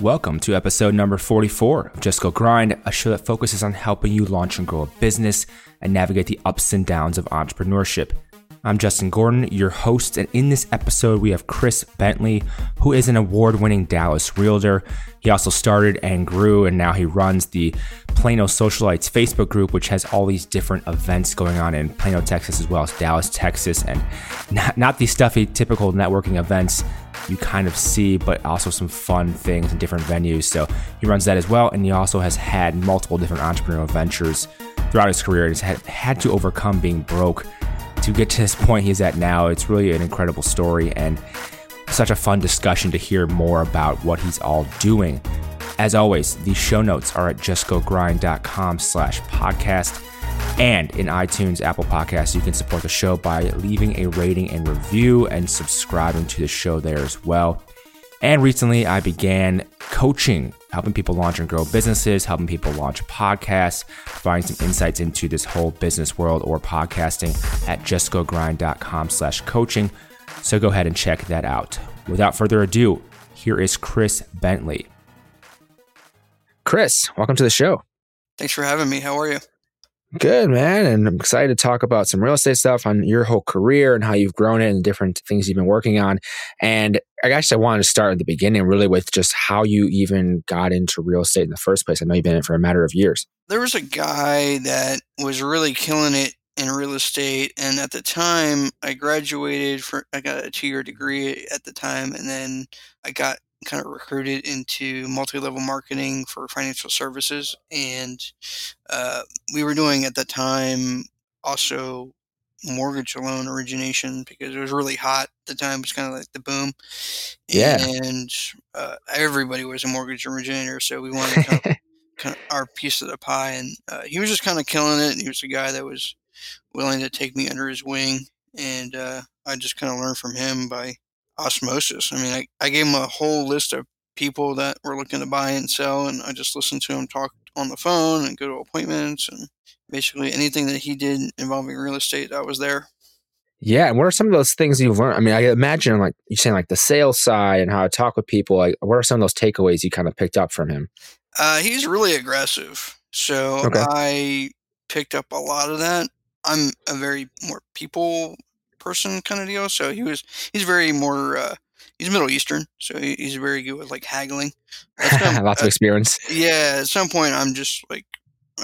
Welcome to episode number 44 of Just Go Grind, a show that focuses on helping you launch and grow a business and navigate the ups and downs of entrepreneurship. I'm Justin Gordon, your host, and in this episode, we have Chris Bentley, who is an award winning Dallas realtor. He also started and grew, and now he runs the Plano Socialites Facebook group, which has all these different events going on in Plano, Texas, as well as Dallas, Texas, and not, not the stuffy, typical networking events you kind of see, but also some fun things in different venues. So he runs that as well, and he also has had multiple different entrepreneurial ventures throughout his career. He's had, had to overcome being broke to get to this point he's at now, it's really an incredible story and such a fun discussion to hear more about what he's all doing. As always, the show notes are at justgogrind.com slash podcast. And in iTunes, Apple Podcasts, you can support the show by leaving a rating and review and subscribing to the show there as well. And recently, I began coaching, helping people launch and grow businesses, helping people launch podcasts, providing some insights into this whole business world or podcasting at justgogrind.com slash coaching. So go ahead and check that out. Without further ado, here is Chris Bentley. Chris, welcome to the show. Thanks for having me. How are you? Good, man. And I'm excited to talk about some real estate stuff on your whole career and how you've grown it and different things you've been working on. And I guess I wanted to start at the beginning really with just how you even got into real estate in the first place. I know you've been in it for a matter of years. There was a guy that was really killing it in real estate. And at the time, I graduated for, I got a two year degree at the time. And then I got kind of recruited into multi-level marketing for financial services and uh, we were doing at the time also mortgage loan origination because it was really hot at the time it was kind of like the boom yeah and uh, everybody was a mortgage originator so we wanted kind of, kind of our piece of the pie and uh, he was just kind of killing it and he was a guy that was willing to take me under his wing and uh, i just kind of learned from him by osmosis. I mean, I, I gave him a whole list of people that were looking to buy and sell, and I just listened to him talk on the phone and go to appointments and basically anything that he did involving real estate, I was there. Yeah, and what are some of those things you've learned? I mean, I imagine like you're saying like the sales side and how to talk with people. Like, what are some of those takeaways you kind of picked up from him? Uh, he's really aggressive, so okay. I picked up a lot of that. I'm a very more people person kind of deal. So he was he's very more uh, he's Middle Eastern, so he, he's very good with like haggling. Some, Lots of experience. Uh, yeah, at some point I'm just like,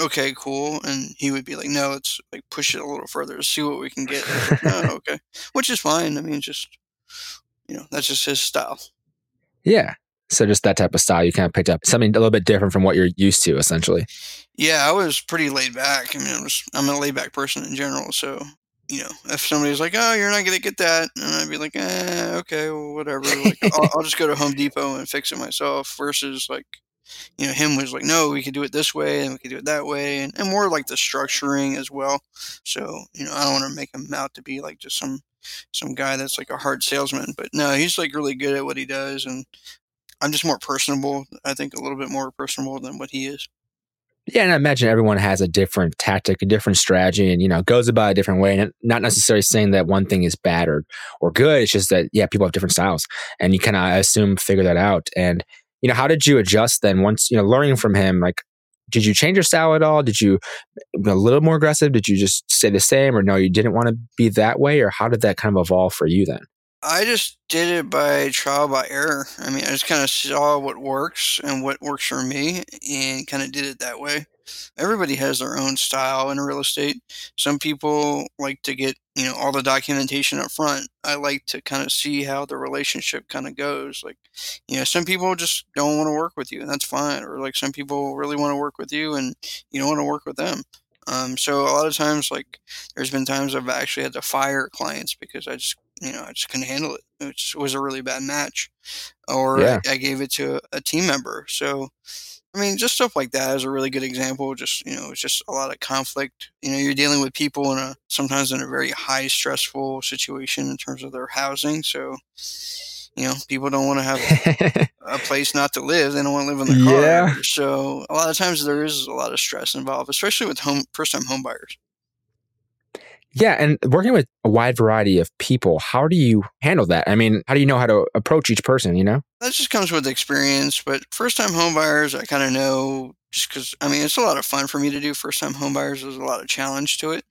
okay, cool, and he would be like, no, let's like push it a little further, to see what we can get. Like, no, okay, which is fine. I mean, just you know, that's just his style. Yeah. So just that type of style, you kind of picked up something a little bit different from what you're used to, essentially. Yeah, I was pretty laid back. I mean, was, I'm a laid back person in general, so you know, if somebody's like, "Oh, you're not gonna get that," and I'd be like, "Eh, okay, well, whatever. Like, I'll, I'll, just go to Home Depot and fix it myself." Versus like, you know, him was like, "No, we could do it this way, and we could do it that way," and, and more like the structuring as well. So, you know, I don't want to make him out to be like just some some guy that's like a hard salesman, but no, he's like really good at what he does, and I'm just more personable. I think a little bit more personable than what he is. Yeah, and I imagine everyone has a different tactic, a different strategy, and you know goes about a different way. And not necessarily saying that one thing is bad or or good. It's just that yeah, people have different styles, and you kind of assume figure that out. And you know, how did you adjust then? Once you know, learning from him, like, did you change your style at all? Did you a little more aggressive? Did you just stay the same, or no, you didn't want to be that way, or how did that kind of evolve for you then? I just did it by trial by error. I mean, I just kind of saw what works and what works for me and kind of did it that way. Everybody has their own style in real estate. Some people like to get, you know, all the documentation up front. I like to kind of see how the relationship kind of goes. Like, you know, some people just don't want to work with you and that's fine. Or like some people really want to work with you and you don't want to work with them. Um, so a lot of times, like, there's been times I've actually had to fire clients because I just you know, I just couldn't handle it. It was a really bad match, or yeah. I, I, gave it to a, a, team member. So, I mean, just stuff like that is a really good example. Just you know, it's just a lot of conflict. You know, you're dealing with people in a sometimes in a very high stressful situation in terms of their housing. So, you know, people don't want to have a place not to live. They don't want to live in their car. Yeah. So a lot of times there is a lot of stress involved, especially with home first time home buyers. Yeah, and working with a wide variety of people, how do you handle that? I mean, how do you know how to approach each person, you know? That just comes with experience, but first time homebuyers, I kind of know just because, I mean, it's a lot of fun for me to do first time homebuyers. There's a lot of challenge to it.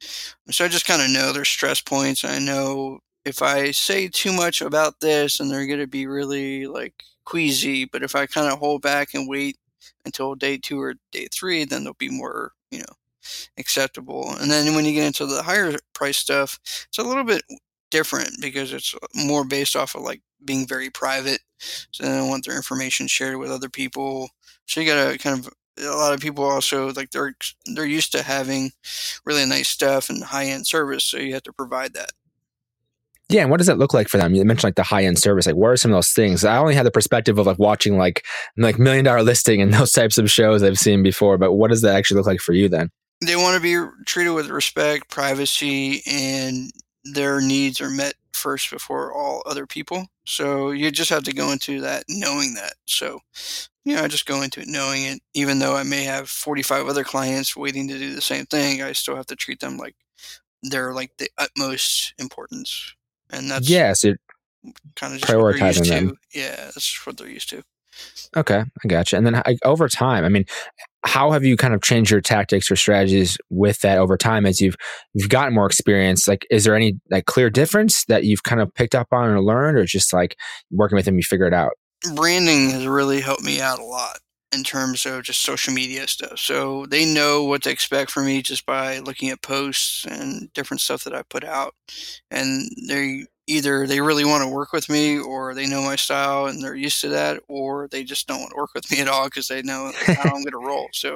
So I just kind of know their stress points. I know if I say too much about this and they're going to be really like queasy, but if I kind of hold back and wait until day two or day three, then they'll be more, you know, acceptable. And then when you get into the higher price stuff, it's a little bit different because it's more based off of like being very private. So they don't want their information shared with other people. So you gotta kind of a lot of people also like they're they're used to having really nice stuff and high end service, so you have to provide that. Yeah, and what does that look like for them? You mentioned like the high end service. Like, what are some of those things? I only had the perspective of like watching like like million dollar listing and those types of shows I've seen before. But what does that actually look like for you then? They want to be treated with respect, privacy, and their needs are met first before all other people. So you just have to go into that knowing that. So, you know, I just go into it knowing it. Even though I may have 45 other clients waiting to do the same thing, I still have to treat them like they're like the utmost importance. And that's yes, so kind of prioritizing them. Yeah, that's what they're used to. Okay, I gotcha. And then over time, I mean, how have you kind of changed your tactics or strategies with that over time as you've you've gotten more experience? Like, is there any like clear difference that you've kind of picked up on or learned, or just like working with them, you figure it out? Branding has really helped me out a lot in terms of just social media stuff. So they know what to expect from me just by looking at posts and different stuff that I put out, and they either they really want to work with me or they know my style and they're used to that or they just don't want to work with me at all because they know how i'm going to roll. So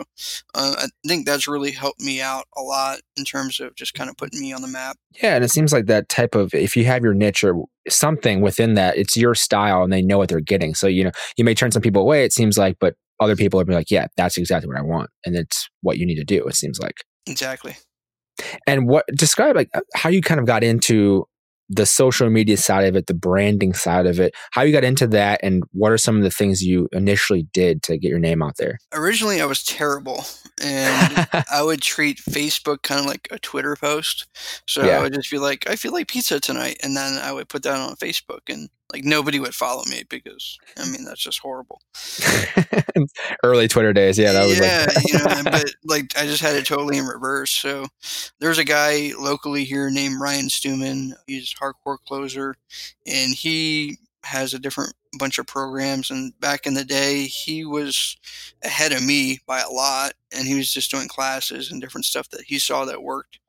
uh, i think that's really helped me out a lot in terms of just kind of putting me on the map. Yeah and it seems like that type of if you have your niche or something within that it's your style and they know what they're getting. So you know you may turn some people away it seems like but other people will be like yeah that's exactly what i want and it's what you need to do it seems like. Exactly. And what describe like how you kind of got into the social media side of it, the branding side of it, how you got into that, and what are some of the things you initially did to get your name out there? Originally, I was terrible, and I would treat Facebook kind of like a Twitter post. So yeah. I would just be like, "I feel like pizza tonight," and then I would put that on Facebook, and like nobody would follow me because I mean that's just horrible. Early Twitter days, yeah, that was yeah, like you know, but like I just had it totally in reverse. So there's a guy locally here named Ryan Stewman. He's hardcore closer, and he has a different bunch of programs. And back in the day, he was ahead of me by a lot, and he was just doing classes and different stuff that he saw that worked.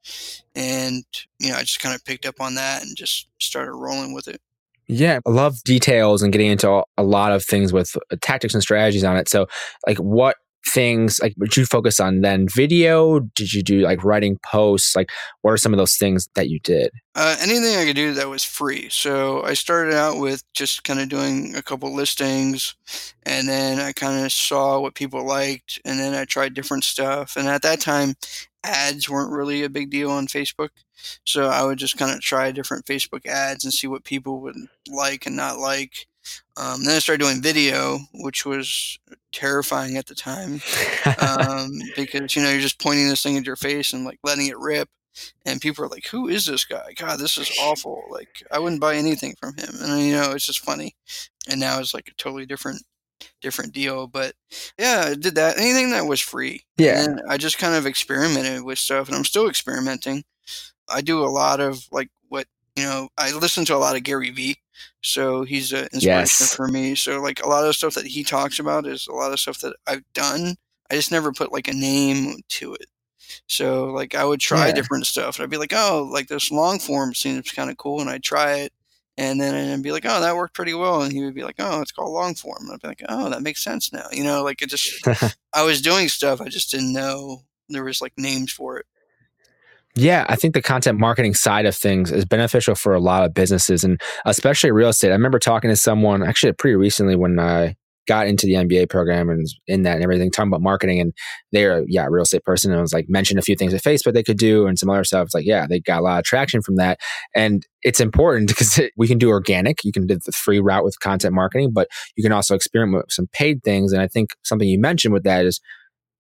And you know, I just kind of picked up on that and just started rolling with it. Yeah, I love details and getting into a lot of things with uh, tactics and strategies on it. So, like, what things like did you focus on then? Video? Did you do like writing posts? Like what are some of those things that you did? Uh, anything i could do that was free. So i started out with just kind of doing a couple listings and then i kind of saw what people liked and then i tried different stuff. And at that time ads weren't really a big deal on facebook so i would just kind of try different facebook ads and see what people would like and not like um, then I started doing video, which was terrifying at the time um, because you know you're just pointing this thing at your face and like letting it rip, and people are like, "Who is this guy? God, this is awful! Like I wouldn't buy anything from him." And you know it's just funny, and now it's like a totally different different deal. But yeah, I did that. Anything that was free. Yeah. And I just kind of experimented with stuff, and I'm still experimenting. I do a lot of like what you know. I listen to a lot of Gary Vee so he's an inspiration yes. for me. So like a lot of stuff that he talks about is a lot of stuff that I've done. I just never put like a name to it. So like I would try yeah. different stuff. And I'd be like, oh, like this long form seems kind of cool, and I'd try it. And then I'd be like, oh, that worked pretty well. And he would be like, oh, it's called long form. And I'd be like, oh, that makes sense now. You know, like it just, I was doing stuff. I just didn't know there was like names for it. Yeah, I think the content marketing side of things is beneficial for a lot of businesses and especially real estate. I remember talking to someone actually pretty recently when I got into the MBA program and in that and everything, talking about marketing. And they're, yeah, real estate person. And I was like, mentioned a few things at Facebook they could do and some other stuff. It's like, yeah, they got a lot of traction from that. And it's important because we can do organic. You can do the free route with content marketing, but you can also experiment with some paid things. And I think something you mentioned with that is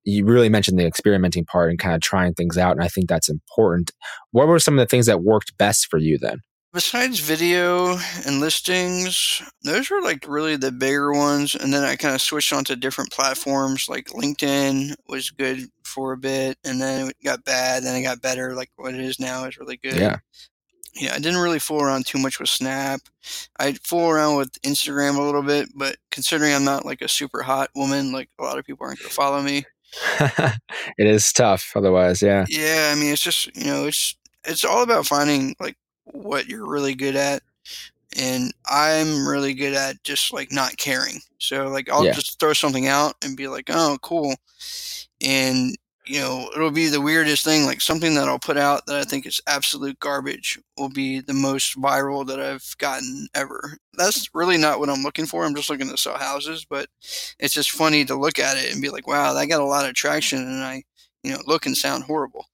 you really mentioned the experimenting part and kind of trying things out. And I think that's important. What were some of the things that worked best for you then? Besides video and listings, those were like really the bigger ones. And then I kind of switched onto different platforms. Like LinkedIn was good for a bit, and then it got bad. Then it got better. Like what it is now is really good. Yeah. Yeah, I didn't really fool around too much with Snap. I fool around with Instagram a little bit, but considering I'm not like a super hot woman, like a lot of people aren't going to follow me. it is tough otherwise, yeah. Yeah, I mean, it's just you know, it's it's all about finding like what you're really good at. And I'm really good at just like not caring. So like I'll Yeah. just throw something out and be like, "Oh, cool." And you know, it'll be the weirdest thing like something that I'll put out that I think is absolute garbage will be the most viral that I've gotten ever. That's really not what I'm looking for. I'm just looking to sell houses, but it's just funny to look at it and be like, "Wow, that got a lot of traction." And I, you know, look and sound horrible.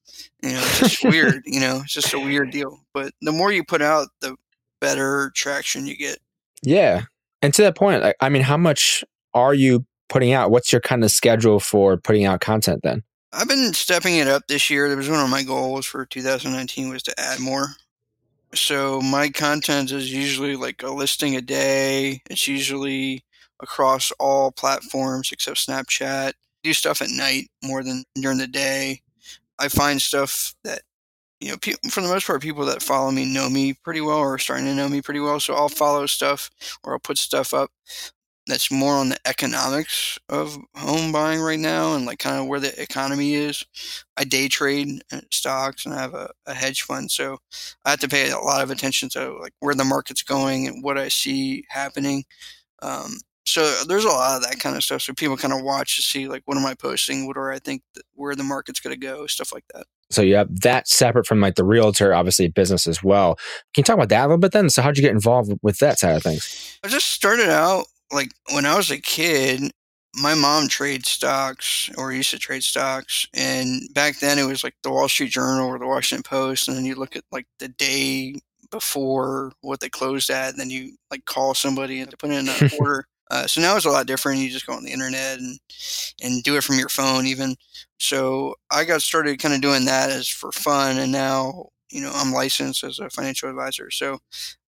You know, it's just weird. You know, it's just a weird deal. But the more you put out, the better traction you get. Yeah. And to that point, like, I mean, how much are you putting out? What's your kind of schedule for putting out content then? I've been stepping it up this year. That was one of my goals for 2019 was to add more. So my content is usually like a listing a day. It's usually across all platforms except Snapchat. I do stuff at night more than during the day. I find stuff that you know, pe- for the most part, people that follow me know me pretty well or are starting to know me pretty well. So I'll follow stuff or I'll put stuff up that's more on the economics of home buying right now and like kind of where the economy is. I day trade uh, stocks and I have a, a hedge fund, so I have to pay a lot of attention to like where the market's going and what I see happening. Um, so there's a lot of that kind of stuff. So people kind of watch to see like what am I posting, what do I think that, where the market's going to go, stuff like that. So you have that separate from like the realtor, obviously business as well. Can you talk about that a little bit then? So how'd you get involved with that side of things? I just started out like when I was a kid. My mom trades stocks or used to trade stocks, and back then it was like the Wall Street Journal or the Washington Post, and then you look at like the day before what they closed at, and then you like call somebody and to put in an order. Uh, so now it's a lot different. You just go on the internet and and do it from your phone, even. So I got started kind of doing that as for fun, and now you know I'm licensed as a financial advisor. So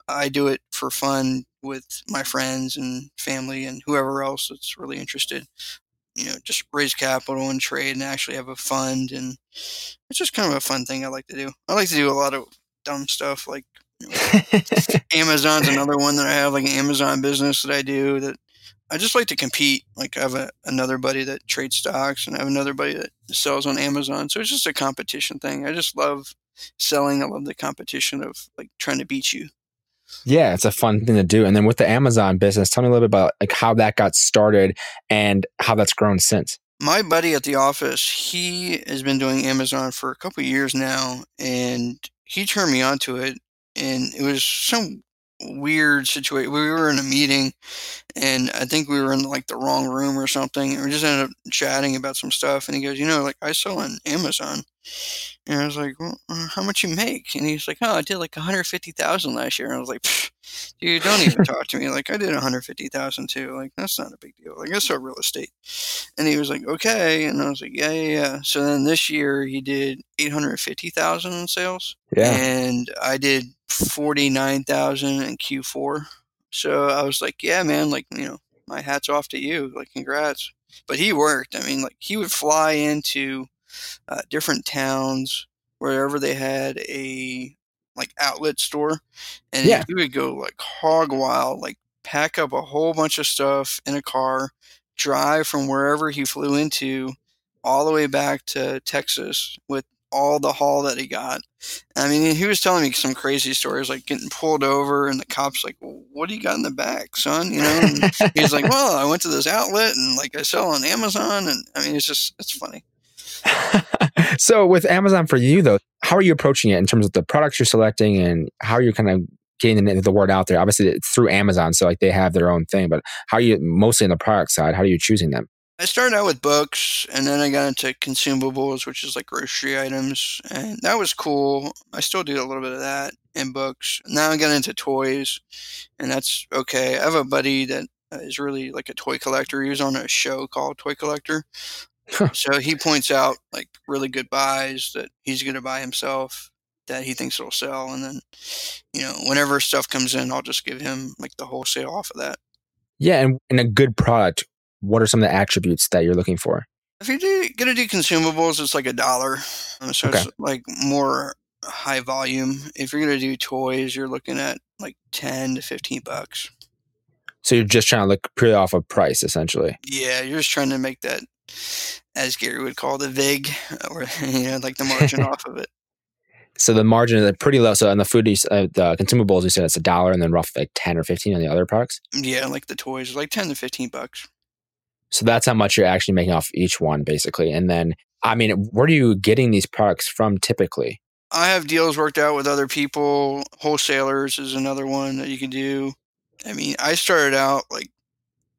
I do it for fun with my friends and family and whoever else that's really interested. You know, just raise capital and trade and actually have a fund, and it's just kind of a fun thing I like to do. I like to do a lot of dumb stuff like you know, Amazon's another one that I have, like an Amazon business that I do that I just like to compete. Like I have a, another buddy that trades stocks and I have another buddy that sells on Amazon. So it's just a competition thing. I just love selling. I love the competition of like trying to beat you. Yeah, it's a fun thing to do. And then with the Amazon business, tell me a little bit about like how that got started and how that's grown since. My buddy at the office, he has been doing Amazon for a couple years now and he turned me onto it and it was some weird situation. We were in a meeting and I think we were in like the wrong room or something. And we just ended up chatting about some stuff. And he goes, You know, like I sell on Amazon. And I was like, well, uh, How much you make? And he's like, Oh, I did like 150000 last year. And I was like, "Pfft, Dude, don't even talk to me. Like, I did 150000 too. Like, that's not a big deal. Like, I sell real estate. And he was like, Okay. And I was like, Yeah, yeah, yeah. So then this year he did 850000 in sales Yeah. and I did forty nine thousand in Q four. So I was like, yeah, man, like you know, my hats off to you, like congrats. But he worked. I mean, like he would fly into uh, different towns wherever they had a like outlet store, and Yeah. he would go like hog wild, like pack up a whole bunch of stuff in a car, drive from wherever he flew into all the way back to Texas with all the haul that he got. I mean, he was telling me some crazy stories, like getting pulled over, and the cops like, well, "What do you got in the back, son?" You know, and he's like, "Well, I went to this outlet, and like I sell on Amazon, and I mean, it's just it's funny." so with Amazon for you though, how are you approaching it in terms of the products you're selecting and how are you kind of getting the, the word out there? Obviously, it's through Amazon, so like they have their own thing, but how are you mostly on the product side? How are you choosing them? I started out with books, and then I got into consumables, which is like grocery items, and that was cool. I still do a little bit of that in books. Now I got into toys, and that's okay. I have a buddy that is really like a toy collector. He was on a show called Toy Collector, So he points out like really good buys that he's going to buy himself that he thinks it'll sell, and then you know whenever stuff comes in, I'll just give him like the wholesale off of that. Yeah, and in a good product, what are some of the attributes that you're looking for? If you're do, gonna do consumables, it's like a dollar, so Okay. it's like more high volume. If you're gonna do toys, you're looking at like ten to fifteen bucks. So you're just trying to look purely off of price, essentially. Yeah, you're just trying to make that, as Gary would call the vig, or you know, like the margin off of it. So the margin is pretty low. So on the food, uh, the consumables, you said it's a dollar, and then roughly like ten or fifteen on the other products. Yeah, like the toys, like ten to fifteen bucks. So that's how much you're actually making off each one, basically. And then, I mean, where are you getting these products from typically? I have deals worked out with other people. Wholesalers is another one that you can do. I mean, I started out like,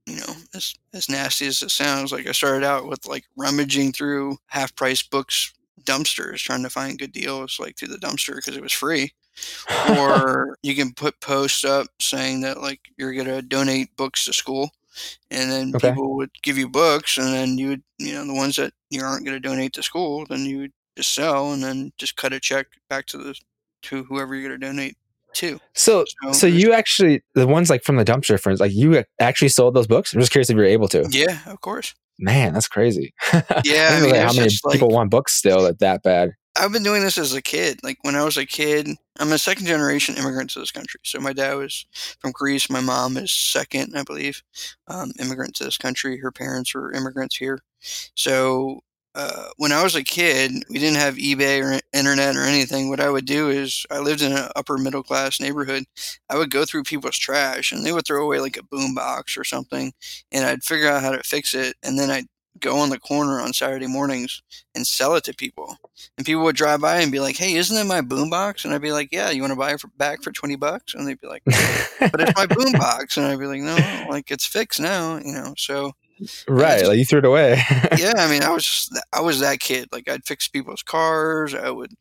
you know, as as nasty as it sounds, like I started out with like rummaging through half price books dumpsters trying to find good deals like through the dumpster because it was free. or you can put posts up saying that like you're gonna donate books to school, and then Okay. people would give you books, and then you would, you know, the ones that you aren't gonna donate to school, then you would just sell, and then just cut a check back to the to whoever you're gonna donate to. so, So so you actually the ones like from the dumpster, instance, like you actually sold those books. I'm just curious if you're able to. Yeah, of course. Man, that's crazy. Yeah, I mean, it how many people like- want books still that that bad. I've been doing this as a kid. Like when I was a kid, I'm a second generation immigrant to this country. So my dad was from Greece. My mom is second, I believe, um, immigrant to this country. Her parents were immigrants here. So uh, when I was a kid, we didn't have eBay or internet or anything. What I would do is I lived in an upper middle class neighborhood. I would go through people's trash and they would throw away like a boom box or something, and I'd figure out how to fix it, and then I'd go on the corner on Saturday mornings and sell it to people. And people would drive by and be like, "Hey, isn't that my boombox?" And I'd be like, "Yeah, you want to buy it for, back for twenty bucks?" And they'd be like, "But it's my boombox." And I'd be like, "No, like it's fixed now, you know." So right, just- like you threw it away. yeah, I mean, I was I was that kid. Like I'd fix people's cars, I would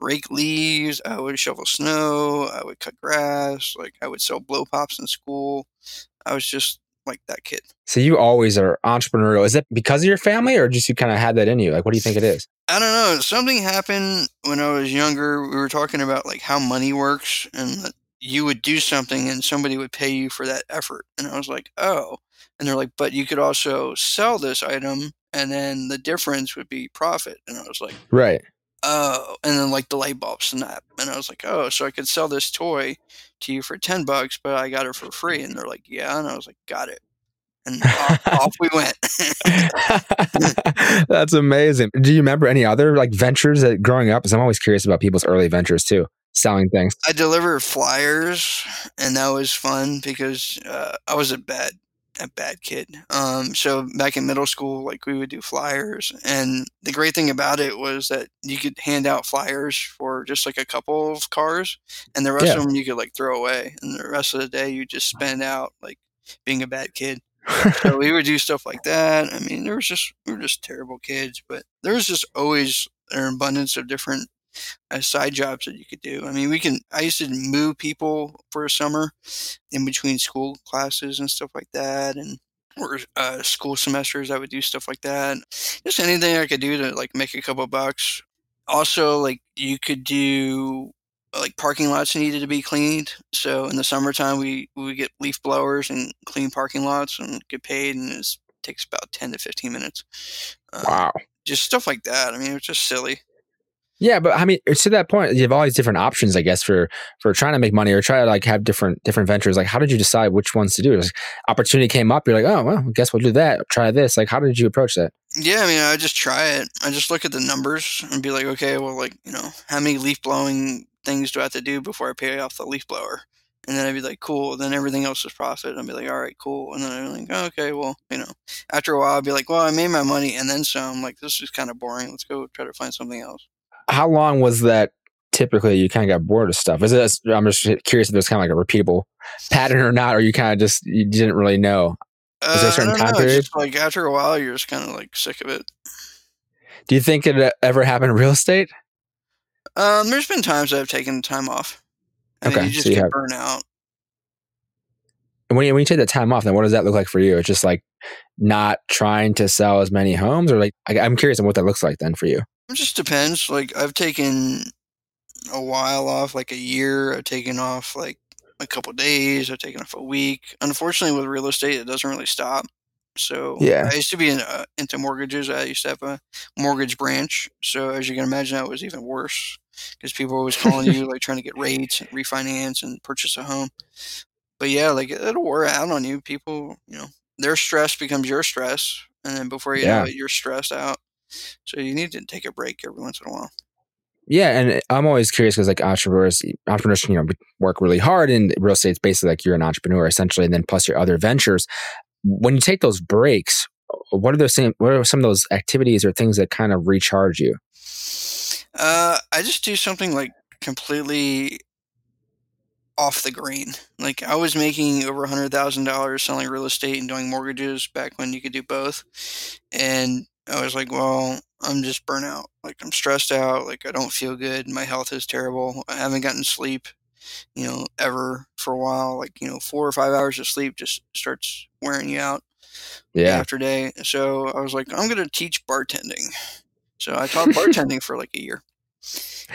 rake leaves, I would shovel snow, I would cut grass, like I would sell blow pops in school. I was just like that kid. so you always are entrepreneurial. Is it because of your family, or just you kind of had that in you? Like, what do you think it is? I don't know. Something happened when I was younger. We were talking about like how money works and that you would do something and somebody would pay you for that effort. And I was like, oh. And they're like, but you could also sell this item and then the difference would be profit. And I was like, Right. Oh. And then like the light bulb snap. And I was like, oh, so I could sell this toy to you for 10 bucks, but I got it for free. And they're like, yeah. And I was like, got it. And off, off we went. That's amazing. Do you remember any other like ventures that growing up? Because I'm always curious about people's early ventures too, selling things. I delivered flyers, and that was fun because uh, I was a bad, a bad kid. Um, so back in middle school, like we would do flyers, and the great thing about it was that you could hand out flyers for just like a couple of cars, and the rest Yeah. of them you could like throw away, and the rest of the day you just spend out like being a bad kid. So we would do stuff like that. I mean, there was just we were just terrible kids, but there was just always an abundance of different uh, side jobs that you could do. I mean, we can. I used to move people for a summer in between school classes and stuff like that, and or uh, school semesters. I would do stuff like that. Just anything I could do to like make a couple bucks. Also, like you could do like parking lots needed to be cleaned. So in the summertime, we we get leaf blowers and clean parking lots and get paid, and it takes about ten to fifteen minutes. Uh, wow. Just stuff like that. I mean, it's just silly. Yeah, but I mean, to that point, you have all these different options, I guess, for for trying to make money or try to like have different different ventures. Like, how did you decide which ones to do? Like, opportunity came up, you're like, oh well, I guess we'll do that. Try this. Like, how did you approach that? Yeah, I mean, I just try it. I just look at the numbers and be like, okay, well, like, you know, how many leaf blowing things do I have to do before I pay off the leaf blower? And then I'd be like, cool. Then everything else is profit. I'd be like, all right, cool. And then I'd be like, oh, okay, well, you know, after a while, I'd be like, well, I made my money and then some. Like, this is kind of boring. Let's go try to find something else. How long was that? Typically, you kind of got bored of stuff. Is it? I'm just curious if there's kind of like a repeatable pattern or not, or you kind of just you didn't really know. Is there a Uh, certain don't time know, period? like, after a while, you're just kind of like sick of it. Do you think it ever happened in real estate? Um, there's been times I've taken time off. I Okay, you just so you get have- burnt out. And when you, when you take the time off, then what does that look like for you? It's just like not trying to sell as many homes, or like I, I'm curious on what that looks like then for you. It just depends. Like I've taken a while off, like a year. I've taken off like a couple days. I've taken off a week. Unfortunately, with real estate, it doesn't really stop. So Yeah. I used to be in, uh, into mortgages. I used to have a mortgage branch. So as you can imagine, that was even worse because people were always calling you, like trying to get rates and refinance and purchase a home. But yeah, like it'll wear out on you. People, you know, their stress becomes your stress, and then before you Yeah. know it, you're stressed out. So you need to take a break every once in a while. Yeah, and I'm always curious because like entrepreneurs, entrepreneurs, you know, work really hard, and real estate estate's basically like you're an entrepreneur essentially, and then plus your other ventures. When you take those breaks, what are those same? What are some of those activities or things that kind of recharge you? Uh, I just do something like completely off the green. Like I was making over a hundred thousand dollars selling real estate and doing mortgages back when you could do both, and I was like, well, I'm just burnt out. Like I'm stressed out. Like I don't feel good. My health is terrible. I haven't gotten sleep, you know, ever for a while. Like you know, four or five hours of sleep just starts wearing you out day after day. So I was like, I'm gonna teach bartending. So I taught bartending for like a year.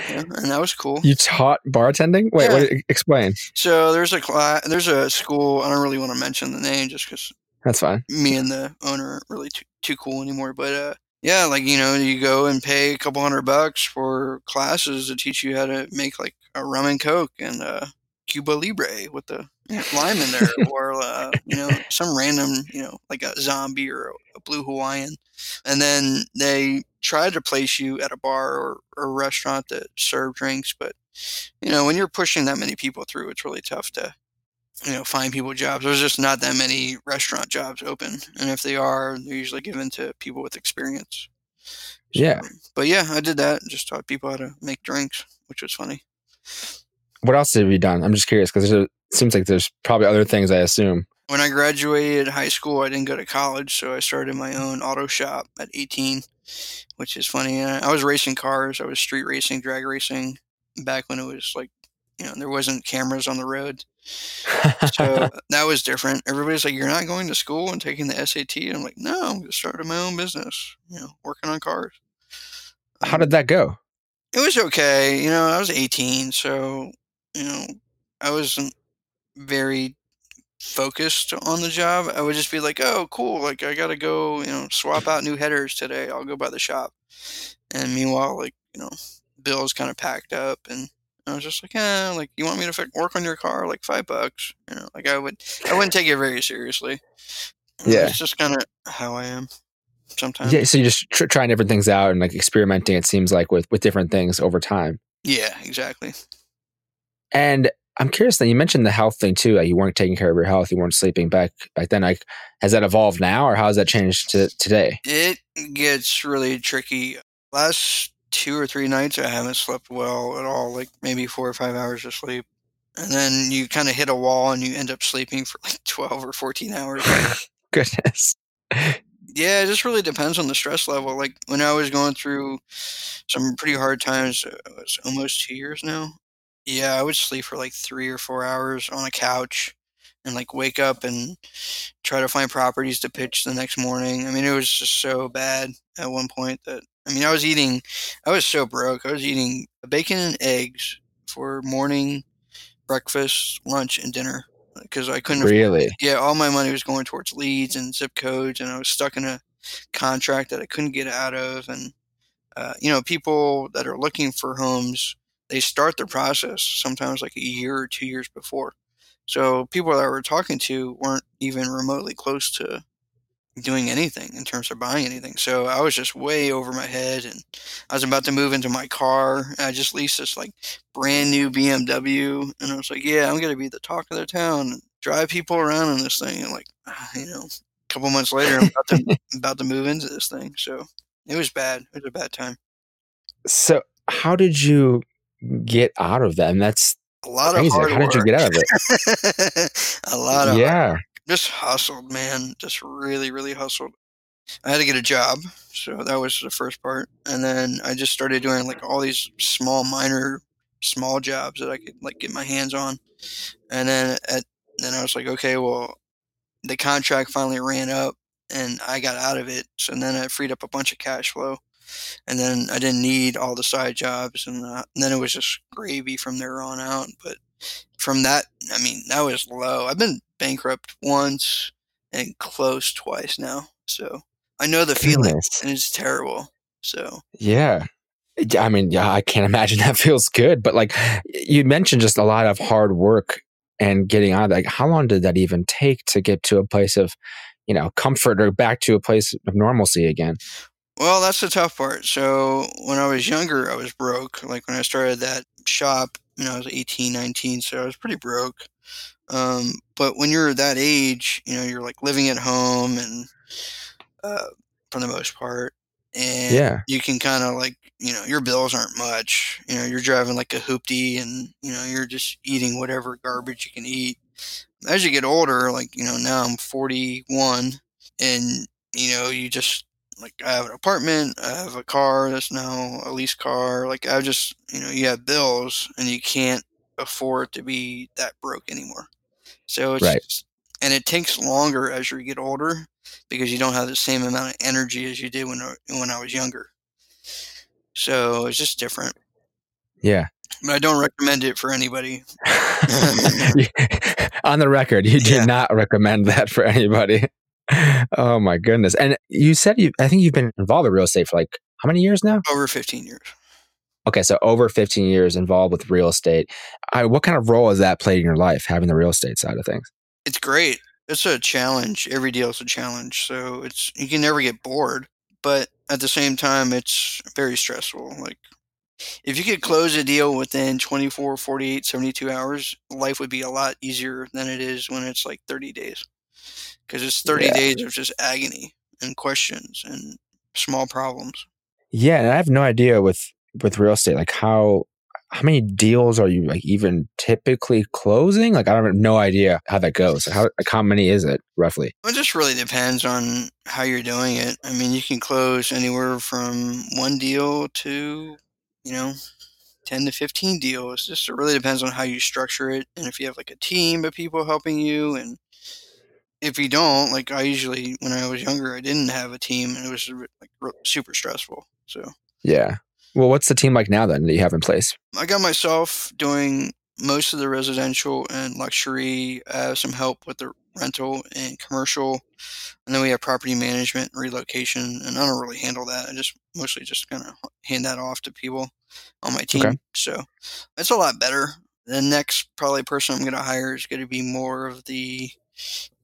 Yeah, and that was cool. you taught bartending. Wait, Yeah. what, explain. So there's a class, there's a school. I don't really want to mention the name just because That's fine. me and the owner aren't really too, too cool anymore. But uh, yeah, like you know, you go and pay a couple hundred bucks for classes to teach you how to make like a rum and coke and uh, Cuba Libre with the lime in there, or uh, you know, some random, you know, like a zombie or a blue Hawaiian. And then they try to place you at a bar or, or a restaurant that serve drinks, but you know, when you're pushing that many people through, it's really tough to, you know, find people jobs. There's just not that many restaurant jobs open, and if they are, they're usually given to people with experience. Yeah. But yeah, I did that. Just taught people how to make drinks, which was funny. What else have you done? I'm just curious because it seems like there's probably other things. I assume. When I graduated high school, I didn't go to college, so I started my own auto shop at 18, which is funny. I was racing cars. I was street racing, drag racing, back when it was like, you know, there wasn't cameras on the road. So that was different. Everybody's like, "You're not going to school and taking the SAT." And I'm like, "No, I'm just starting my own business. You know, working on cars." How um, did that go? It was okay. You know, I was 18, so you know, I wasn't very focused on the job. I would just be like, "Oh, cool! Like I gotta go. You know, swap out new headers today. I'll go by the shop." And meanwhile, like you know, bills kind of packed up, and I was just like, "Eh, like you want me to work on your car? Like five bucks? You know, like I would, I wouldn't take it very seriously. Yeah. it's just kind of how I am sometimes. Yeah, so you're just tr- trying different things out and like experimenting. It seems like with with different things over time. yeah exactly. And I'm curious that you mentioned the health thing too. Like you weren't taking care of your health, you weren't sleeping back back then. Like, has that evolved now, or how has that changed to today? It gets really tricky. Last two or three nights, I haven't slept well at all, like maybe four or five hours of sleep. And then you kind of hit a wall and you end up sleeping for like 12 or 14 hours. Goodness. yeah, it just really depends on the stress level. Like when I was going through some pretty hard times, uh, it was almost two years now. Yeah, I would sleep for like three or four hours on a couch and like wake up and try to find properties to pitch the next morning. I mean, it was just so bad at one point that I mean, I was eating, I was so broke. I was eating bacon and eggs for morning, breakfast, lunch, and dinner because I couldn't. afford- Really? yeah, all my money was going towards leads and zip codes, and I was stuck in a contract that I couldn't get out of. And uh, you know, people that are looking for homes, they start the process sometimes like a year or two years before. So people that I were talking to weren't even remotely close to doing anything in terms of buying anything. So I was just way over my head, and I was about to move into my car. I just leased this like brand new BMW, and I was like, "Yeah, I'm gonna be the talk of the town, and drive people around in this thing." And like, you know, a couple months later, I'm about to about to move into this thing. So it was bad. It was a bad time. So, how did you get out of that? And that's A lot crazy. of hard How did you get out of it? a lot of yeah. Just hustled, man. Just really, really hustled. I had to get a job, so that was the first part, and then I just started doing like all these small, minor, small jobs that I could like get my hands on, and then at then I was like, okay, well, the contract finally ran up and I got out of it. So then I freed up a bunch of cash flow. And then I didn't need all the side jobs. And, uh, and then it was just gravy from there on out. But from that, I mean, that was low. I've been bankrupt once and close twice now. So I know the feeling Goodness. and it's terrible. So Yeah. I mean, yeah, I can't imagine that feels good. But like you mentioned, just a lot of hard work and getting on. Like, how long did that even take to get to a place of, you know, comfort or back to a place of normalcy again? Well, that's the tough part. So when I was younger, I was broke. Like when I started that shop, you know, I was 18, 19, so I was pretty broke. Um, but when you're that age, you know, you're like living at home and uh, for the most part, and Yeah. you can kind of like, you know, your bills aren't much. You know, you're driving like a hoopty, and you know, you're just eating whatever garbage you can eat. As you get older, like you know, now I'm 41, and you know, you just like I have an apartment, I have a car that's now a lease car. Like I just, you know, you have bills, and you can't afford to be that broke anymore. So it's Right. just- and it takes longer as you get older because you don't have the same amount of energy as you did when I- when I was younger. So it's just different. Yeah. But I don't recommend it for anybody. On the record, you do Yeah. not recommend that for anybody. Oh my goodness. And you said you I think you've been involved in real estate for like how many years now? Over 15 years. Okay, so over 15 years involved with real estate. I, what kind of role has that played in your life, having the real estate side of things? It's great. It's a challenge. Every deal is a challenge. So it's you can never get bored, but at the same time it's very stressful. Like if you could close a deal within 24, 48, 72 hours, life would be a lot easier than it is when it's like 30 days. Cuz it's 30 Yeah. days of just agony and questions and small problems. Yeah, and I have no idea with with real estate, like how how many deals are you like even typically closing? Like I don't have no idea how that goes. How like how many is it roughly? It just really depends on how you're doing it. I mean, you can close anywhere from one deal to, you know, 10 to 15 deals. Just it really depends on how you structure it and if you have like a team of people helping you. And if you don't, like I usually, when I was younger, I didn't have a team and it was like super stressful. So Yeah. Well, what's the team like now then that you have in place? I got myself doing most of the residential and luxury. I have some help with the rental and commercial, and then we have property management and relocation. And I don't really handle that. I just mostly just kind of hand that off to people on my team. Okay. So it's a lot better. The next probably person I'm going to hire is going to be more of the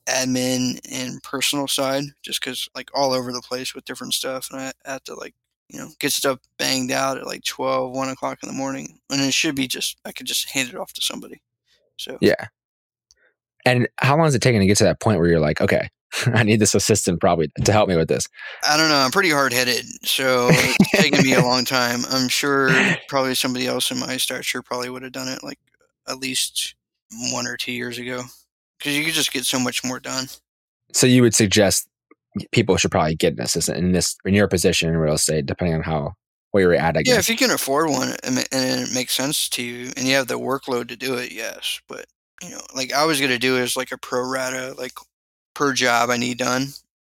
admin and personal side, just because like all over the place with different stuff, and I have to like you know, get stuff banged out at like 12, 1 o'clock in the morning. And it should be just, I could just hand it off to somebody. So, Yeah. And how long is it taking to get to that point where you're like, okay, I need this assistant probably to help me with this? I don't know. I'm pretty hard headed. So it's taken me a long time. I'm sure probably somebody else in my stature probably would have done it like at least one or two years ago. Because you could just get so much more done. So you would suggest people should probably get an assistant in this in your position in real estate, depending on how where you're at. I Yeah, if you can afford one and it makes sense to you and you have the workload to do it, yes. But, you know, like I was going to do is like a pro rata, like per job I need done.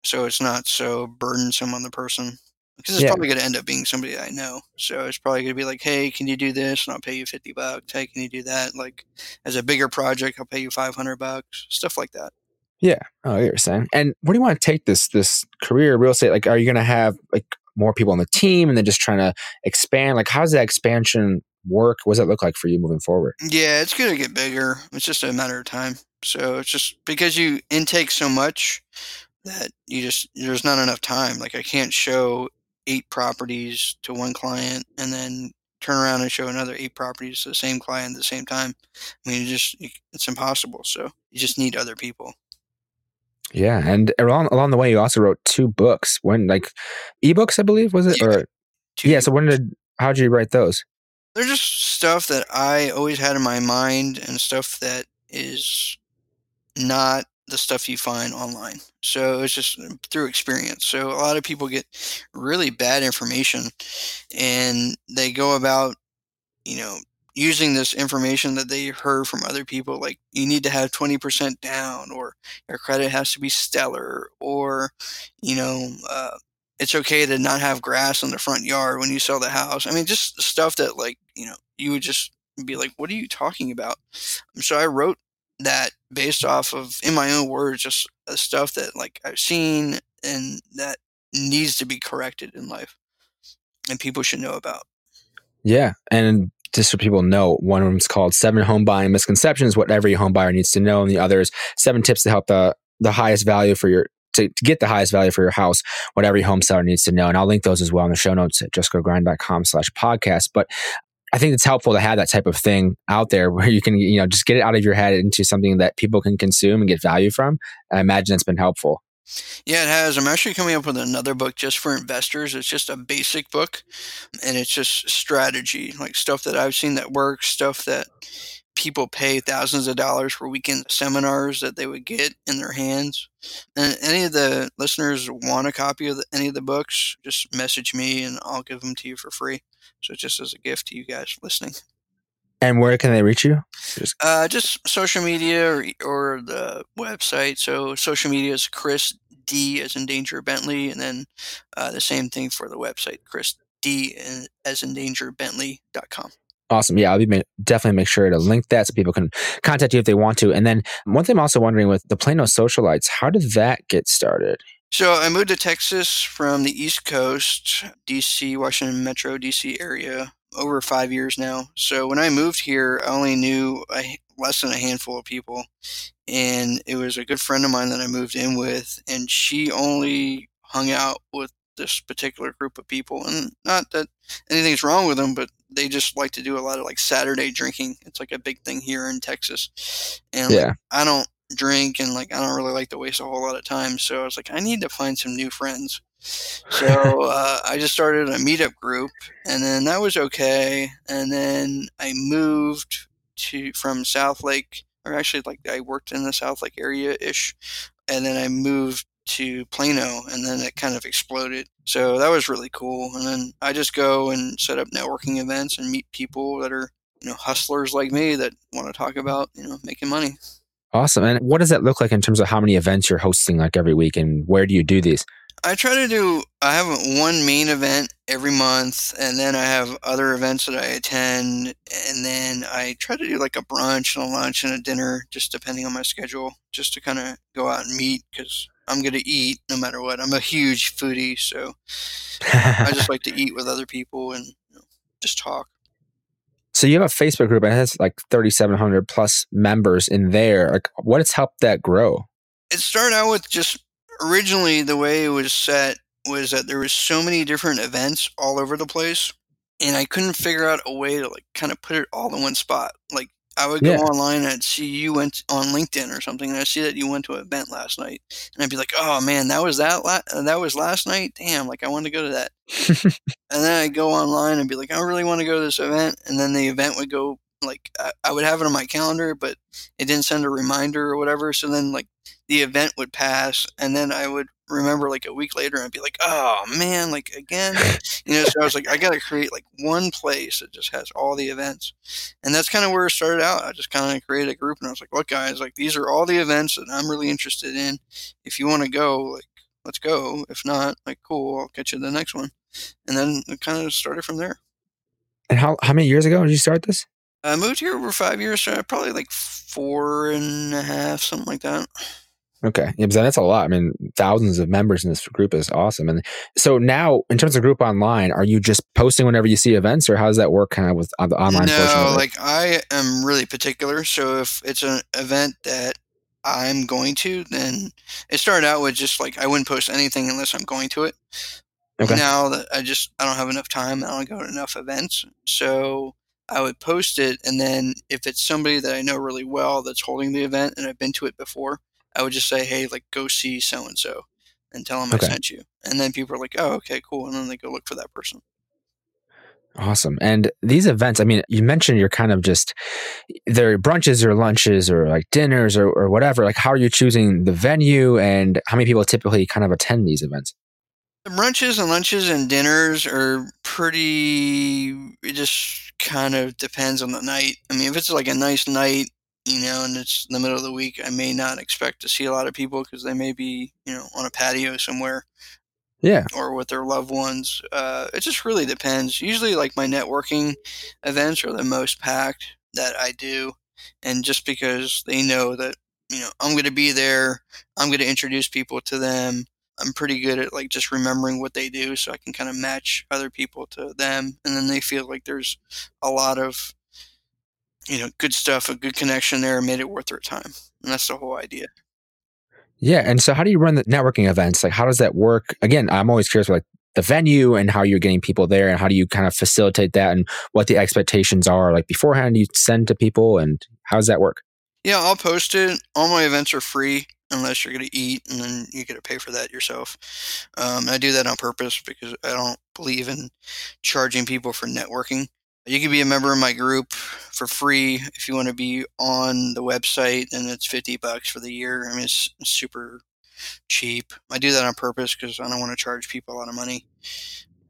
So it's not so burdensome on the person. Because it's Yeah. probably going to end up being somebody I know. So it's probably going to be like, hey, can you do this? And I'll pay you 50 bucks. Hey, can you do that? Like as a bigger project, I'll pay you 500 bucks. Stuff like that. Yeah. Oh, you're saying. And where do you want to take this this career real estate? Like, are you going to have like more people on the team, and then just trying to expand? Like, how does that expansion work? What does it look like for you moving forward? Yeah, it's going to get bigger. It's just a matter of time. So it's just because you intake so much that you just there's not enough time. Like I can't show eight properties to one client and then turn around and show another eight properties to the same client at the same time. I mean, it just it's impossible. So you just need other people. Yeah, and along along the way, you also wrote two books. When like ebooks, I believe, was it? Yeah. Or Two yeah. So when did how did you write those? they're just stuff that I always had in my mind and stuff that is not the stuff you find online. So it's just through experience. So a lot of people get really bad information and they go about, you know, using this information that they heard from other people, like you need to have 20% down, or your credit has to be stellar, or, you know, uh, it's okay to not have grass in the front yard when you sell the house. I mean, just stuff that, like, you know, you would just be like, what are you talking about? So I wrote that based off of, in my own words, just uh, stuff that, like, I've seen and that needs to be corrected in life and people should know about. Yeah. And just so people know, one of them is called Seven Home Buying Misconceptions, what every home buyer needs to know. And the other is Seven Tips to help the, the highest value for your, to, to get the highest value for your house, what every home seller needs to know. And I'll link those as well in the show notes at justgogrind.com slash podcast. But I think it's helpful to have that type of thing out there where you can, you know, just get it out of your head into something that people can consume and get value from. I imagine it's been helpful. Yeah, it has. I'm actually coming up with another book just for investors. It's just a basic book and it's just strategy, like stuff that I've seen that works, stuff that people pay thousands of dollars for weekend seminars that they would get in their hands. And any of the listeners want a copy of the, any of the books, just message me and I'll give them to you for free. So just as a gift to you guys listening. And where can they reach you? Just, uh, just social media or, or the website. So social media is Chris D as in Danger Bentley, and then uh, the same thing for the website, Chris D as in Danger Bentley.com. Awesome. Yeah, I'll be definitely make sure to link that so people can contact you if they want to. And then one thing I'm also wondering with the Plano Socialites, how did that get started? So I moved to Texas from the East Coast, DC, Washington Metro, DC area over five years now. So when I moved here, I only knew a, less than a handful of people. And it was a good friend of mine that I moved in with, and she only hung out with this particular group of people. And not that anything's wrong with them, but they just like to do a lot of like Saturday drinking. It's like a big thing here in Texas. And yeah. Like, I don't drink and like I don't really like to waste a whole lot of time. So I was like, I need to find some new friends. So uh, I just started a meetup group, and then that was okay. And then I moved to from Southlake, or actually, like I worked in the Southlake area ish, and then I moved to Plano, and then it kind of exploded. So that was really cool. And then I just go and set up networking events and meet people that are you know hustlers like me that want to talk about you know making money. Awesome. And what does that look like in terms of how many events you're hosting like every week, and where do you do these? I try to do. I have one main event every month, and then I have other events that I attend, and then I try to do like a brunch and a lunch and a dinner, just depending on my schedule, just to kind of go out and meet because I'm going to eat no matter what. I'm a huge foodie, so I just like to eat with other people and you know, just talk. So you have a Facebook group and it has like 3,700 plus members in there. Like, what has helped that grow? It started out with just originally the way it was set was that there was so many different events all over the place and I couldn't figure out a way to like kind of put it all in one spot. Like I would go yeah. online and I'd see you went on LinkedIn or something, and I see that you went to an event last night, and I'd be like, "Oh man, that was that la- that was last night. Damn, like I want to go to that." and then I'd go online and be like, "I really want to go to this event," and then the event would go like I, I would have it on my calendar, but it didn't send a reminder or whatever. So then like the event would pass, and then I would remember like a week later and be like, oh man, like again, you know. So I was like, I got to create like one place that just has all the events, and that's kind of where it started out. I just kind of created a group, and I was like, look, guys, like these are all the events that I'm really interested in. If you want to go, like let's go. If not, like cool, I'll catch you the next one, and then it kind of started from there. And how how many years ago did you start this? I moved here over five years, so probably like four and a half, something like that. Okay. Yeah, that's a lot. I mean, thousands of members in this group is awesome. And so now, in terms of group online, are you just posting whenever you see events, or how does that work kind of with the online no, like I am really particular. So if it's an event that I'm going to, then it started out with just like I wouldn't post anything unless I'm going to it. Okay. Now that I just I don't have enough time, and I don't go to enough events. So I would post it, and then if it's somebody that I know really well that's holding the event and I've been to it before, I would just say, "Hey, like go see so and so," and tell them okay. I sent you, and then people are like, "Oh, okay, cool," and then they go look for that person. Awesome. And these events, I mean, you mentioned you're kind of just they're brunches or lunches or like dinners or, or whatever. Like, how are you choosing the venue and how many people typically kind of attend these events? The brunches and lunches and dinners are pretty it just kind of depends on the night. I mean, if it's like a nice night, you know, and it's the middle of the week, I may not expect to see a lot of people because they may be, you know, on a patio somewhere. Yeah. Or with their loved ones. Uh, it just really depends. Usually, like my networking events are the most packed that I do. And just because they know that, you know, I'm going to be there, I'm going to introduce people to them. I'm pretty good at like just remembering what they do so I can kind of match other people to them. And then they feel like there's a lot of you know, good stuff, a good connection there, made it worth their time. And that's the whole idea. Yeah. And so how do you run the networking events? Like how does that work? Again, I'm always curious like the venue and how you're getting people there and how do you kind of facilitate that and what the expectations are like beforehand you send to people and how does that work? Yeah, I'll post it. All my events are free unless you're going to eat and then you get to pay for that yourself. Um, I do that on purpose because I don't believe in charging people for networking. You can be a member of my group for free if you want to be on the website, and it's fifty bucks for the year. I mean, it's super cheap. I do that on purpose because I don't want to charge people a lot of money.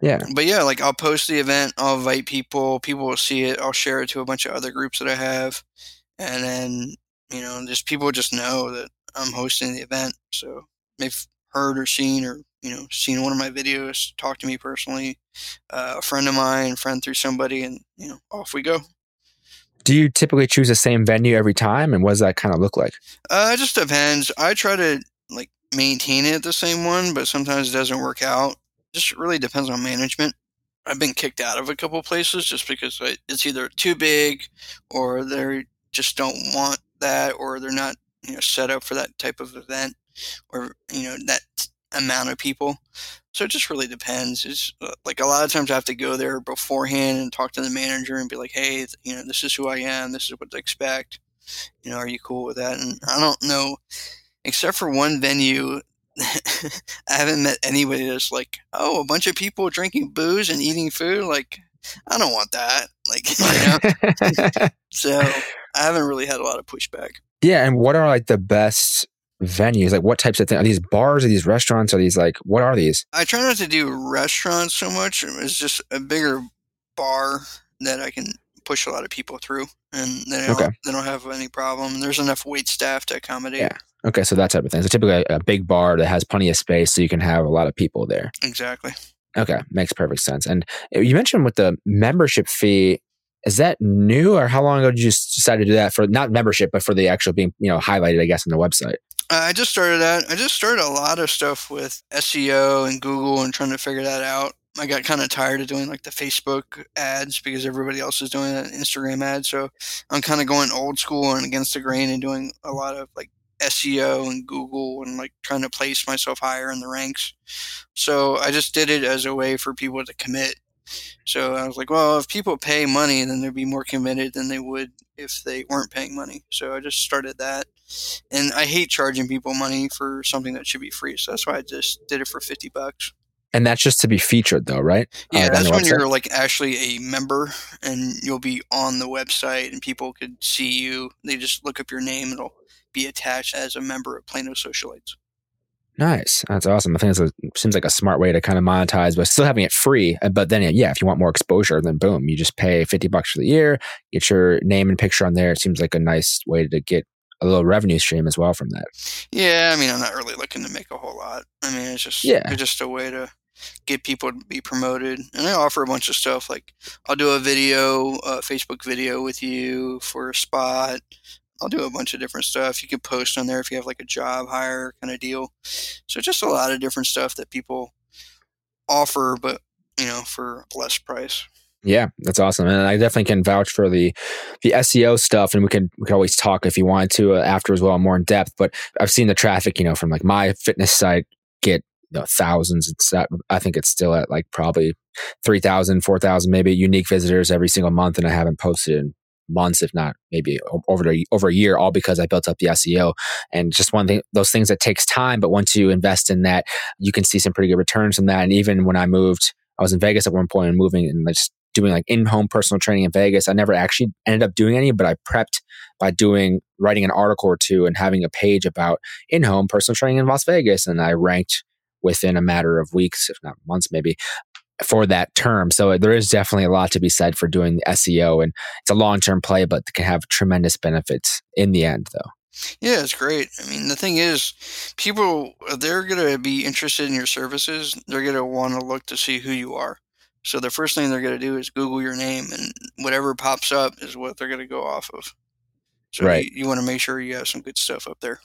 Yeah. But yeah, like I'll post the event, I'll invite people, people will see it, I'll share it to a bunch of other groups that I have, and then you know, just people just know that I'm hosting the event. So they've heard or seen or you know seen one of my videos, talk to me personally, uh, a friend of mine, friend through somebody, and you know off we go. Do you typically choose the same venue every time, and what does that kind of look like? Uh, it just depends. I try to like maintain it the same one, but sometimes it doesn't work out. Just really depends on management. I've been kicked out of a couple places just because it's either too big, or they just don't want that, or they're not you know set up for that type of event or you know that amount of people. So it just really depends. It's uh, like a lot of times I have to go there beforehand and talk to the manager and be like, "Hey, you know, this is who I am. This is what to expect. You know, are you cool with that?" And I don't know, except for one venue. I haven't met anybody that's like, "Oh, a bunch of people drinking booze and eating food." Like, I don't want that. Like, you know. so I haven't really had a lot of pushback. Yeah, and what are like the best venues? Like what types of things? Are these bars? Are these restaurants? Are these like what are these? I try not to do restaurants so much. It's just a bigger bar that I can push a lot of people through, and they don't, okay. they don't have any problem. There's enough wait staff to accommodate. Yeah. Okay, so that type of thing. So typically a, a big bar that has plenty of space, so you can have a lot of people there. Exactly. Okay, makes perfect sense. And uh, you mentioned with the membership fee, is that new or how long ago did you decide to do that for not membership, but for the actual being, you know, highlighted, I guess, on the website? Uh, I just started that. I just started a lot of stuff with SEO and Google and trying to figure that out. I got kind of tired of doing like the Facebook ads because everybody else is doing an Instagram ad. So I'm kind of going old school and against the grain and doing a lot of like SEO and Google and like trying to place myself higher in the ranks. So I just did it as a way for people to commit. So I was like, well, if people pay money, then they'd be more committed than they would if they weren't paying money. So I just started that. And I hate charging people money for something that should be free. So that's why I just did it for 50 bucks. And that's just to be featured though, right? Yeah, uh, that's when you're like actually a member and you'll be on the website and people could see you. They just look up your name, it'll be attached as a member of Plano Socialites. Nice. That's awesome. I think it seems like a smart way to kind of monetize, but still having it free. Uh, but then, yeah, if you want more exposure, then boom, you just pay 50 bucks for the year, get your name and picture on there. It seems like a nice way to get a little revenue stream as well from that. Yeah. I mean, I'm not really looking to make a whole lot. I mean, it's just, yeah. it's just a way to get people to be promoted. And I offer a bunch of stuff like I'll do a video, a Facebook video with you for a spot. I'll do a bunch of different stuff. You can post on there if you have like a job hire kind of deal. So just a lot of different stuff that people offer, but you know, for less price. Yeah, that's awesome, and I definitely can vouch for the the SEO stuff, and we can we can always talk if you wanted to uh, after as well, more in depth. But I've seen the traffic, you know, from like my fitness site get you know, thousands. It's at, I think it's still at like probably 3,000, 4,000 maybe unique visitors every single month, and I haven't posted in months, if not maybe over the, over a year, all because I built up the SEO. And just one thing, those things that takes time, but once you invest in that, you can see some pretty good returns from that. And even when I moved, I was in Vegas at one point and moving and just doing like in-home personal training in Vegas. I never actually ended up doing any, but I prepped by doing writing an article or two and having a page about in-home personal training in Las Vegas, and I ranked within a matter of weeks, if not months, maybe for that term. So uh, there is definitely a lot to be said for doing the SEO and it's a long-term play but can have tremendous benefits in the end though. Yeah, it's great. I mean, the thing is, people uh, they're going to be interested in your services. They're going to want to look to see who you are. So the first thing they're going to do is Google your name, and whatever pops up is what they're going to go off of. So right. you, you want to make sure you have some good stuff up there.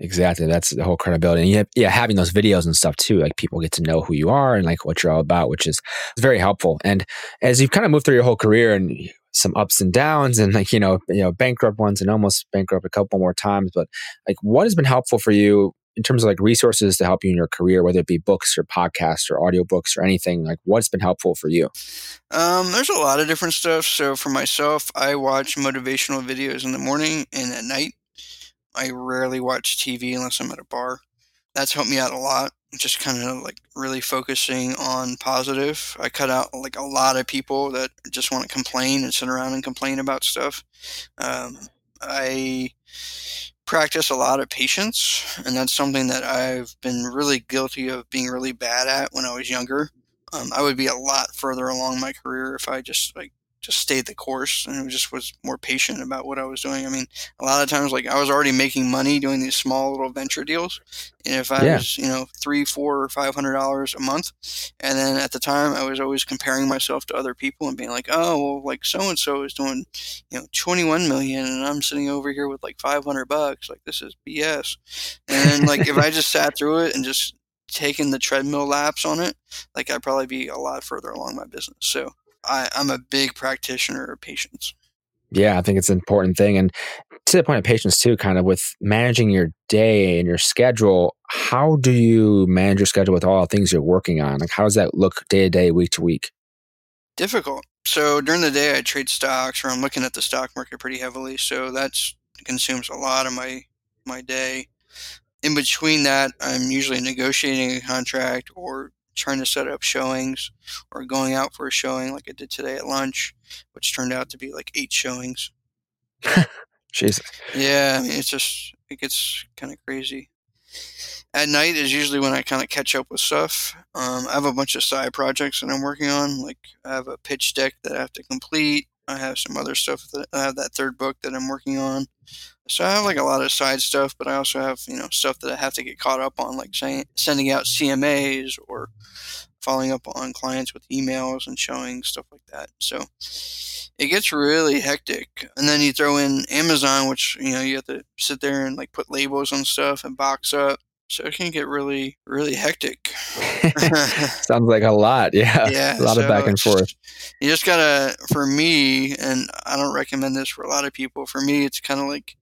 Exactly. That's the whole credibility. And yeah, yeah, having those videos and stuff too, like people get to know who you are and like what you're all about, which is very helpful. And as you've kind of moved through your whole career and some ups and downs and like, you know, you know, bankrupt ones and almost bankrupt a couple more times, but like what has been helpful for you in terms of like resources to help you in your career, whether it be books or podcasts or audiobooks or anything, like what's been helpful for you? Um, there's a lot of different stuff. So for myself, I watch motivational videos in the morning and at night. I rarely watch TV unless I'm at a bar. That's helped me out a lot. Just kind of like really focusing on positive. I cut out like a lot of people that just want to complain and sit around and complain about stuff. Um, I practice a lot of patience, and that's something that I've been really guilty of being really bad at when I was younger. Um, I would be a lot further along my career if I just like just stayed the course and just was more patient about what I was doing. I mean, a lot of times, like I was already making money doing these small little venture deals, and if I yeah. was, you know, three, four, or five hundred dollars a month, and then at the time I was always comparing myself to other people and being like, oh, well, like so and so is doing, you know, twenty one million, and I'm sitting over here with like five hundred bucks. Like this is BS. And like if I just sat through it and just taken the treadmill laps on it, like I'd probably be a lot further along my business. So I, I'm a big practitioner of patience. Yeah, I think it's an important thing. And to the point of patience, too, kind of with managing your day and your schedule, how do you manage your schedule with all the things you're working on? Like, how does that look day to day, week to week? Difficult. So during the day, I trade stocks or I'm looking at the stock market pretty heavily. So that consumes a lot of my, my day. In between that, I'm usually negotiating a contract or trying to set up showings or going out for a showing like I did today at lunch, which turned out to be like eight showings. Jesus. Yeah, I mean, it's just, it gets kind of crazy. At night is usually when I kind of catch up with stuff. Um, I have a bunch of side projects that I'm working on. Like, I have a pitch deck that I have to complete. I have some other stuff that I have that third book that I'm working on. So I have like a lot of side stuff, but I also have you know stuff that I have to get caught up on, like sending out CMAs or following up on clients with emails and showing stuff like that. So it gets really hectic. And then you throw in Amazon, which you know you have to sit there and like put labels on stuff and box up. So it can get really, really hectic. Sounds like a lot. Yeah. Yeah. A lot so of back and forth. You just gotta, for me, and I don't recommend this for a lot of people. For me, it's kind of like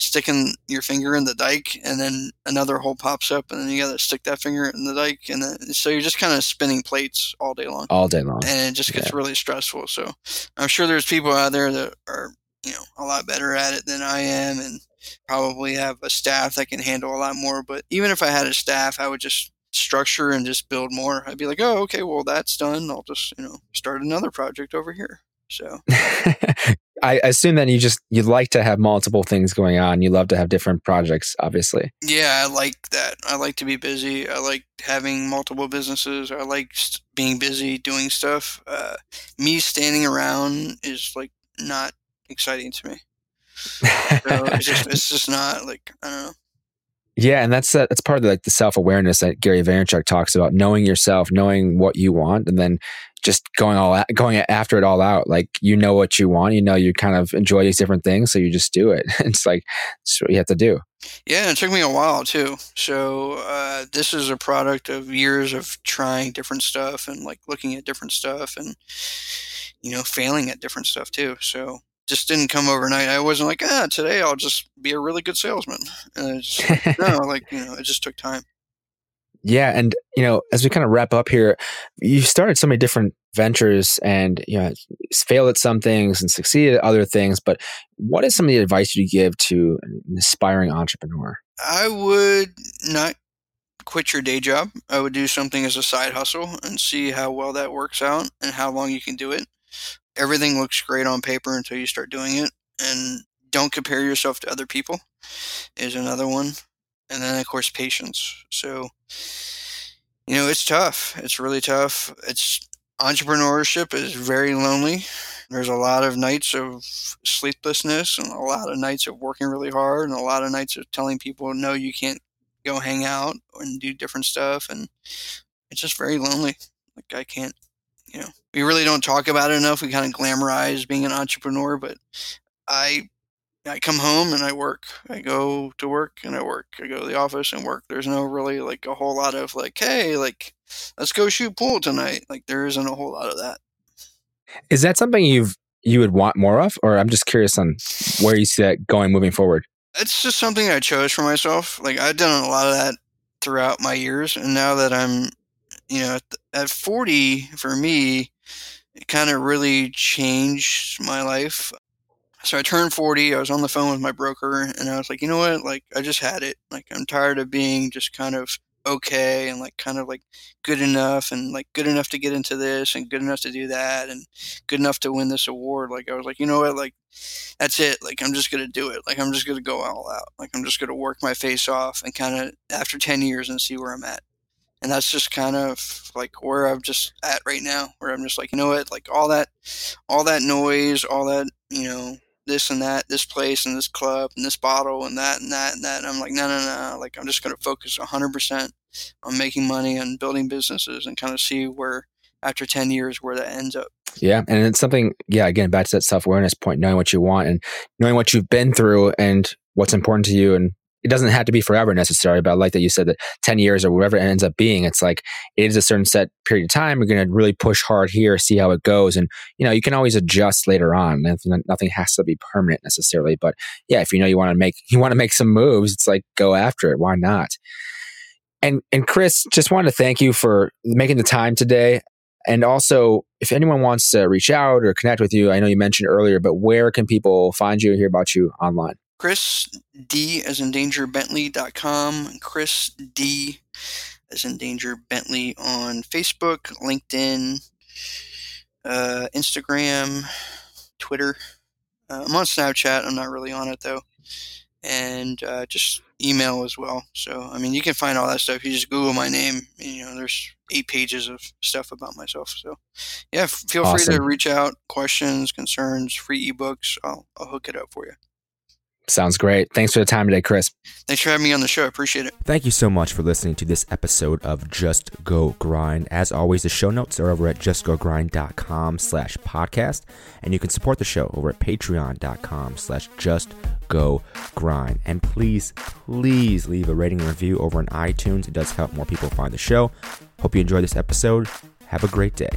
sticking your finger in the dike and then another hole pops up and then you got to stick that finger in the dike and then so you're just kind of spinning plates all day long all day long and it just gets yeah. really stressful so i'm sure there's people out there that are you know a lot better at it than i am and probably have a staff that can handle a lot more but even if i had a staff i would just structure and just build more i'd be like oh okay well that's done i'll just you know start another project over here so I assume that you just you'd like to have multiple things going on. You love to have different projects, obviously. Yeah, I like that. I like to be busy. I like having multiple businesses. I like being busy doing stuff. Uh, me standing around is like not exciting to me. So it's just it's just not like I don't know. Yeah, and that's uh, that's part of the, like the self awareness that Gary Vaynerchuk talks about, knowing yourself, knowing what you want, and then just going all out, going after it all out. Like you know what you want, you know you kind of enjoy these different things, so you just do it. it's like it's what you have to do. Yeah, it took me a while too. So uh, this is a product of years of trying different stuff and like looking at different stuff and you know failing at different stuff too. So just didn't come overnight. I wasn't like, ah, today I'll just be a really good salesman. And just, no, like, you know, it just took time. Yeah. And, you know, as we kind of wrap up here, you started so many different ventures and, you know, failed at some things and succeeded at other things. But what is some of the advice you give to an aspiring entrepreneur? I would not quit your day job. I would do something as a side hustle and see how well that works out and how long you can do it everything looks great on paper until you start doing it. And don't compare yourself to other people is another one. And then, of course, patience. So, you know, it's tough. It's really tough. It's entrepreneurship is very lonely. There's a lot of nights of sleeplessness and a lot of nights of working really hard and a lot of nights of telling people no you can't go hang out and do different stuff and it's just very lonely. Like I can't you know, we really don't talk about it enough. We kind of glamorize being an entrepreneur, but I I come home and I work. I go to work and I work. I go to the office and work. There's no really like a whole lot of like, hey, like let's go shoot pool tonight. Like there isn't a whole lot of that. Is that something you've you would want more of, or I'm just curious on where you see that going moving forward? It's just something I chose for myself. Like I've done a lot of that throughout my years, and now that I'm, you know, at, at 40, for me, it kind of really changed my life. So I turned 40. I was on the phone with my broker, and I was like, you know what? Like I just had it. Like I'm tired of being just kind of okay and like kind of like good enough and like good enough to get into this and good enough to do that and good enough to win this award like i was like you know what like that's it like i'm just gonna do it like i'm just gonna go all out like i'm just gonna work my face off and kind of after 10 years and see where i'm at and that's just kind of like where i'm just at right now where i'm just like you know what like all that all that noise all that you know this and that, this place and this club and this bottle and that and that and that. And I'm like, no, no, no. Like, I'm just going to focus 100% on making money and building businesses and kind of see where, after 10 years, where that ends up. Yeah. And it's something, yeah, again, back to that self awareness point, knowing what you want and knowing what you've been through and what's important to you and it doesn't have to be forever necessarily, but I like that you said that 10 years or whatever it ends up being, it's like it is a certain set period of time. You're going to really push hard here, see how it goes. And, you know, you can always adjust later on. Nothing, has to be permanent necessarily. But yeah, if you know you want to make, you want to make some moves, it's like go after it. Why not? And, and Chris, just wanted to thank you for making the time today. And also, if anyone wants to reach out or connect with you, I know you mentioned earlier, but where can people find you hear about you online? Chris D as in danger Bentley.com. Chris D as in danger Bentley on Facebook, LinkedIn, uh, Instagram, Twitter. Uh, I'm on Snapchat. I'm not really on it though. And uh, just email as well. So, I mean, you can find all that stuff. You just Google my name. You know, there's eight pages of stuff about myself. So, yeah, feel awesome. free to reach out, questions, concerns, free ebooks. I'll, I'll hook it up for you. Sounds great. Thanks for the time today, Chris. Thanks for having me on the show. I appreciate it. Thank you so much for listening to this episode of Just Go Grind. As always, the show notes are over at justgogrind.com slash podcast, and you can support the show over at patreon.com slash just go grind. And please, please leave a rating and review over on iTunes. It does help more people find the show. Hope you enjoyed this episode. Have a great day.